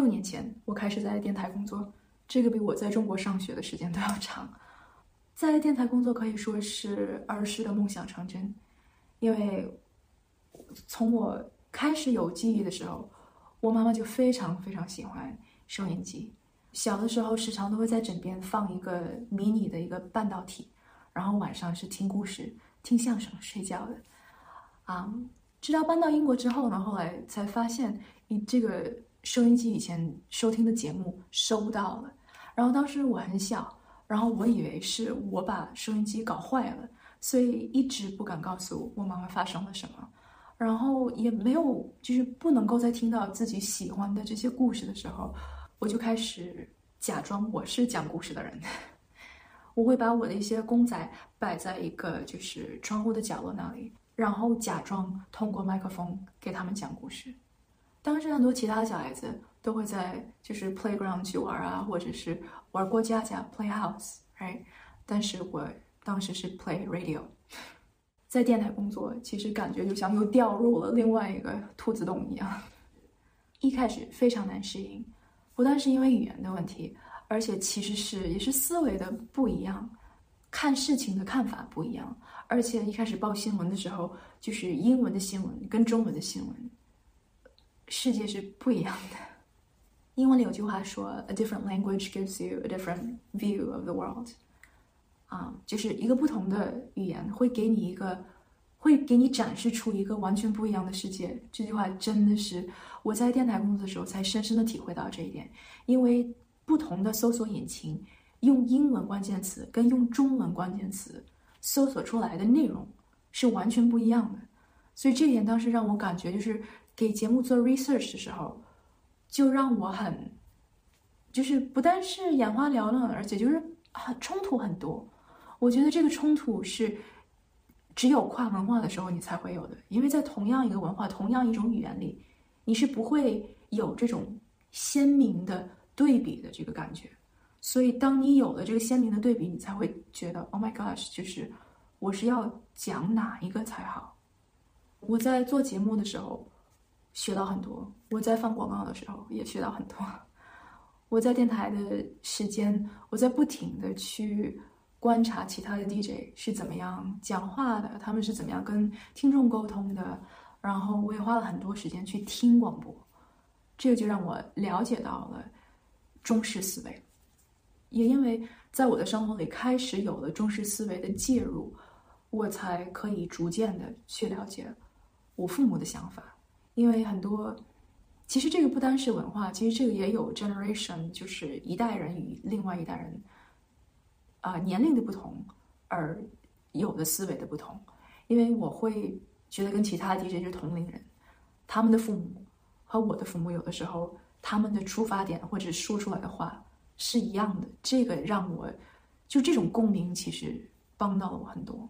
六年前，我开始在电台工作，这个比我在中国上学的时间都要长。在电台工作可以说是儿时的梦想成真，因为从我开始有记忆的时候，我妈妈就非常非常喜欢收音机。小的时候，时常都会在枕边放一个迷你的一个半导体，然后晚上是听故事、听相声睡觉的。啊，直到搬到英国之后呢，后来才发现，你这个收音机以前收听的节目收到了，然后当时我很小，然后我以为是我把收音机搞坏了，所以一直不敢告诉我妈妈发生了什么，然后也没有就是不能够再听到自己喜欢的这些故事的时候。我就开始假装我是讲故事的人，我会把我的一些公仔摆在一个就是窗户的角落那里，然后假装通过麦克风给他们讲故事。当时很多其他的小孩子都会在就是 playground 去玩啊，或者是玩过家家 play house，right？但是我当时是 play radio，在电台工作，其实感觉就像又掉入了另外一个兔子洞一样，一开始非常难适应。不但是因为语言的问题，而且其实是也是思维的不一样，看事情的看法不一样。而且一开始报新闻的时候，就是英文的新闻跟中文的新闻，世界是不一样的。英文里有句话说：“A different language gives you a different view of the world。”啊，就是一个不同的语言会给你一个。会给你展示出一个完全不一样的世界。这句话真的是我在电台工作的时候才深深的体会到这一点。因为不同的搜索引擎用英文关键词跟用中文关键词搜索出来的内容是完全不一样的。所以这一点当时让我感觉，就是给节目做 research 的时候，就让我很，就是不但是眼花缭乱，而且就是很冲突很多。我觉得这个冲突是。只有跨文化的时候，你才会有的。因为在同样一个文化、同样一种语言里，你是不会有这种鲜明的对比的这个感觉。所以，当你有了这个鲜明的对比，你才会觉得，Oh my gosh，就是我是要讲哪一个才好。我在做节目的时候学到很多，我在放广告的时候也学到很多。我在电台的时间，我在不停的去。观察其他的 DJ 是怎么样讲话的，他们是怎么样跟听众沟通的，然后我也花了很多时间去听广播，这个就让我了解到了中式思维。也因为在我的生活里开始有了中式思维的介入，我才可以逐渐的去了解我父母的想法。因为很多，其实这个不单是文化，其实这个也有 generation，就是一代人与另外一代人。啊，年龄的不同，而有的思维的不同，因为我会觉得跟其他 DJ 是同龄人，他们的父母和我的父母有的时候他们的出发点或者说出来的话是一样的，这个让我就这种共鸣其实帮到了我很多。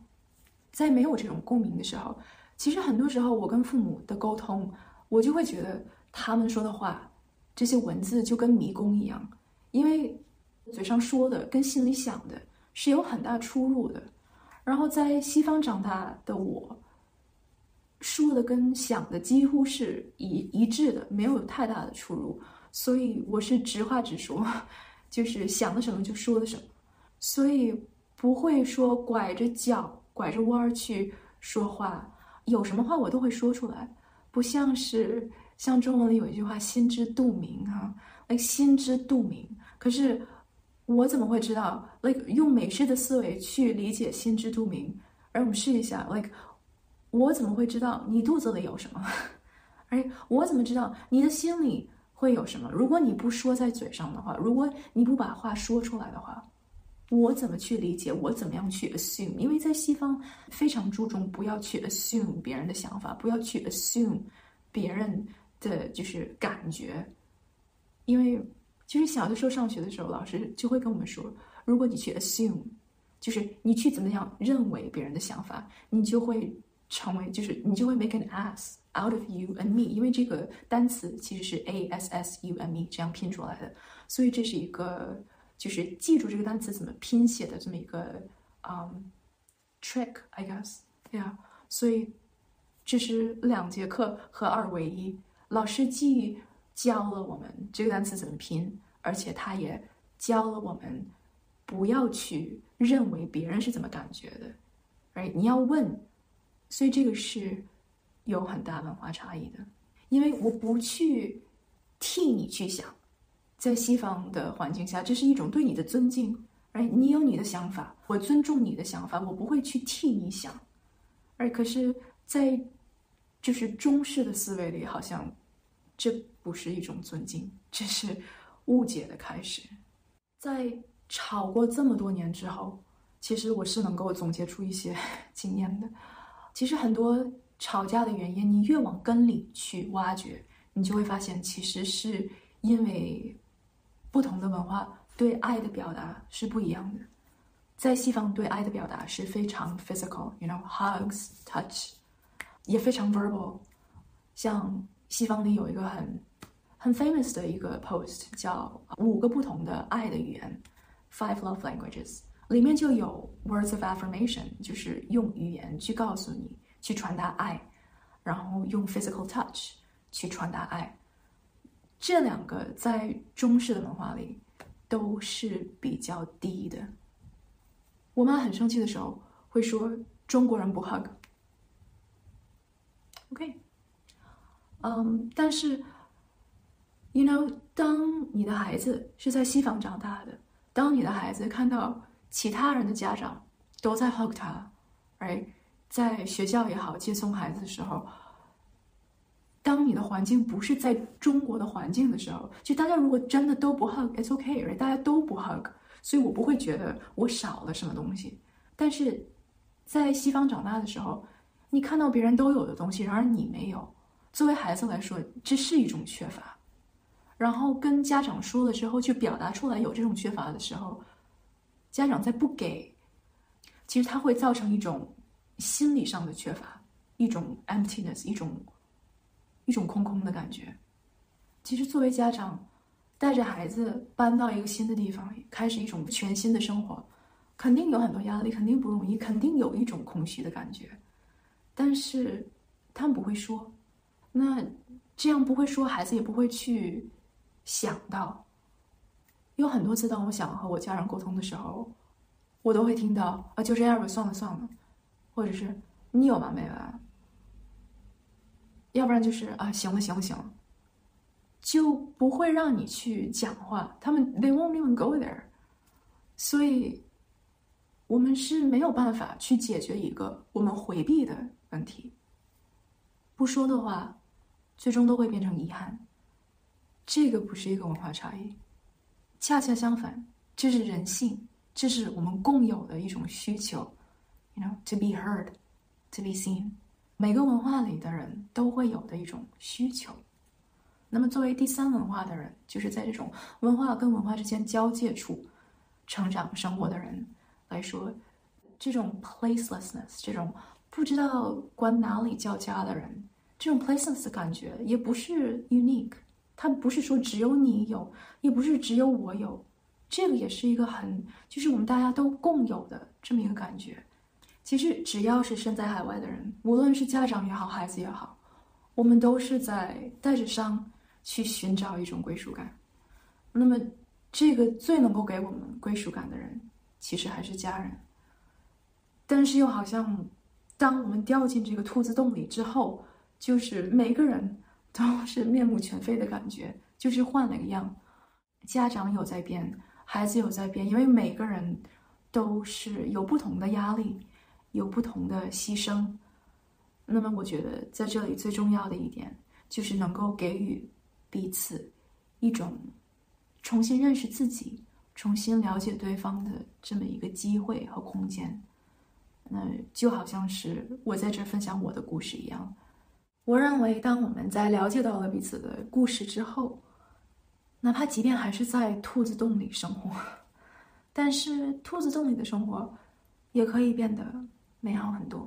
在没有这种共鸣的时候，其实很多时候我跟父母的沟通，我就会觉得他们说的话这些文字就跟迷宫一样，因为。嘴上说的跟心里想的是有很大出入的，然后在西方长大的我，说的跟想的几乎是一一致的，没有太大的出入，所以我是直话直说，就是想的什么就说的什么，所以不会说拐着脚、拐着弯儿去说话，有什么话我都会说出来，不像是像中文里有一句话“心知肚明”哈，哎，心知肚明，可是。我怎么会知道？like 用美式的思维去理解心知肚明，而我们试一下，like 我怎么会知道你肚子里有什么？哎，我怎么知道你的心里会有什么？如果你不说在嘴上的话，如果你不把话说出来的话，我怎么去理解？我怎么样去 assume？因为在西方非常注重不要去 assume 别人的想法，不要去 assume 别人的就是感觉，因为。其实小的时候上学的时候，老师就会跟我们说，如果你去 assume，就是你去怎么样认为别人的想法，你就会成为，就是你就会 make an ass out of you and me。因为这个单词其实是 a s s u m e 这样拼出来的，所以这是一个就是记住这个单词怎么拼写的这么一个嗯 trick，I guess，yeah。所以这是两节课合二为一，老师既教了我们这个单词怎么拼，而且他也教了我们不要去认为别人是怎么感觉的，而你要问，所以这个是有很大文化差异的，因为我不去替你去想，在西方的环境下，这是一种对你的尊敬，而你有你的想法，我尊重你的想法，我不会去替你想，而可是，在就是中式的思维里，好像这不是一种尊敬，这是误解的开始。在吵过这么多年之后，其实我是能够总结出一些 经验的。其实很多吵架的原因，你越往根里去挖掘，你就会发现，其实是因为不同的文化对爱的表达是不一样的。在西方，对爱的表达是非常 physical，you know hugs, touch。也非常 verbal，像西方里有一个很很 famous 的一个 post，叫五个不同的爱的语言，Five Love Languages，里面就有 words of affirmation，就是用语言去告诉你，去传达爱，然后用 physical touch 去传达爱。这两个在中式的文化里都是比较低的。我妈很生气的时候会说中国人不 hug。OK，嗯，但是，you know，当你的孩子是在西方长大的，当你的孩子看到其他人的家长都在 hug 他，right，在学校也好，接送孩子的时候，当你的环境不是在中国的环境的时候，就大家如果真的都不 hug，it's okay，大家都不 hug，所以我不会觉得我少了什么东西。但是在西方长大的时候。你看到别人都有的东西，然而你没有，作为孩子来说，这是一种缺乏。然后跟家长说了之后，去表达出来有这种缺乏的时候，家长再不给，其实它会造成一种心理上的缺乏，一种 emptiness，一种一种空空的感觉。其实作为家长，带着孩子搬到一个新的地方，开始一种全新的生活，肯定有很多压力，肯定不容易，肯定有一种空虚的感觉。但是他们不会说，那这样不会说，孩子也不会去想到。有很多次，当我想和我家人沟通的时候，我都会听到啊，就这样吧，算了算了，或者是你有完没完？要不然就是啊，行了行了行了，就不会让你去讲话。他们 they won't even go there，所以我们是没有办法去解决一个我们回避的。问题不说的话，最终都会变成遗憾。这个不是一个文化差异，恰恰相反，这是人性，这是我们共有的一种需求。You know, to be heard, to be seen，每个文化里的人都会有的一种需求。那么，作为第三文化的人，就是在这种文化跟文化之间交界处成长生活的人来说，这种 placelessness，这种。不知道管哪里叫家的人，这种 placeless 的感觉也不是 unique，它不是说只有你有，也不是只有我有，这个也是一个很，就是我们大家都共有的这么一个感觉。其实只要是身在海外的人，无论是家长也好，孩子也好，我们都是在带着伤去寻找一种归属感。那么，这个最能够给我们归属感的人，其实还是家人。但是又好像。当我们掉进这个兔子洞里之后，就是每个人都是面目全非的感觉，就是换了个样。家长有在变，孩子有在变，因为每个人都是有不同的压力，有不同的牺牲。那么，我觉得在这里最重要的一点，就是能够给予彼此一种重新认识自己、重新了解对方的这么一个机会和空间。那就好像是我在这分享我的故事一样。我认为，当我们在了解到了彼此的故事之后，哪怕即便还是在兔子洞里生活，但是兔子洞里的生活也可以变得美好很多。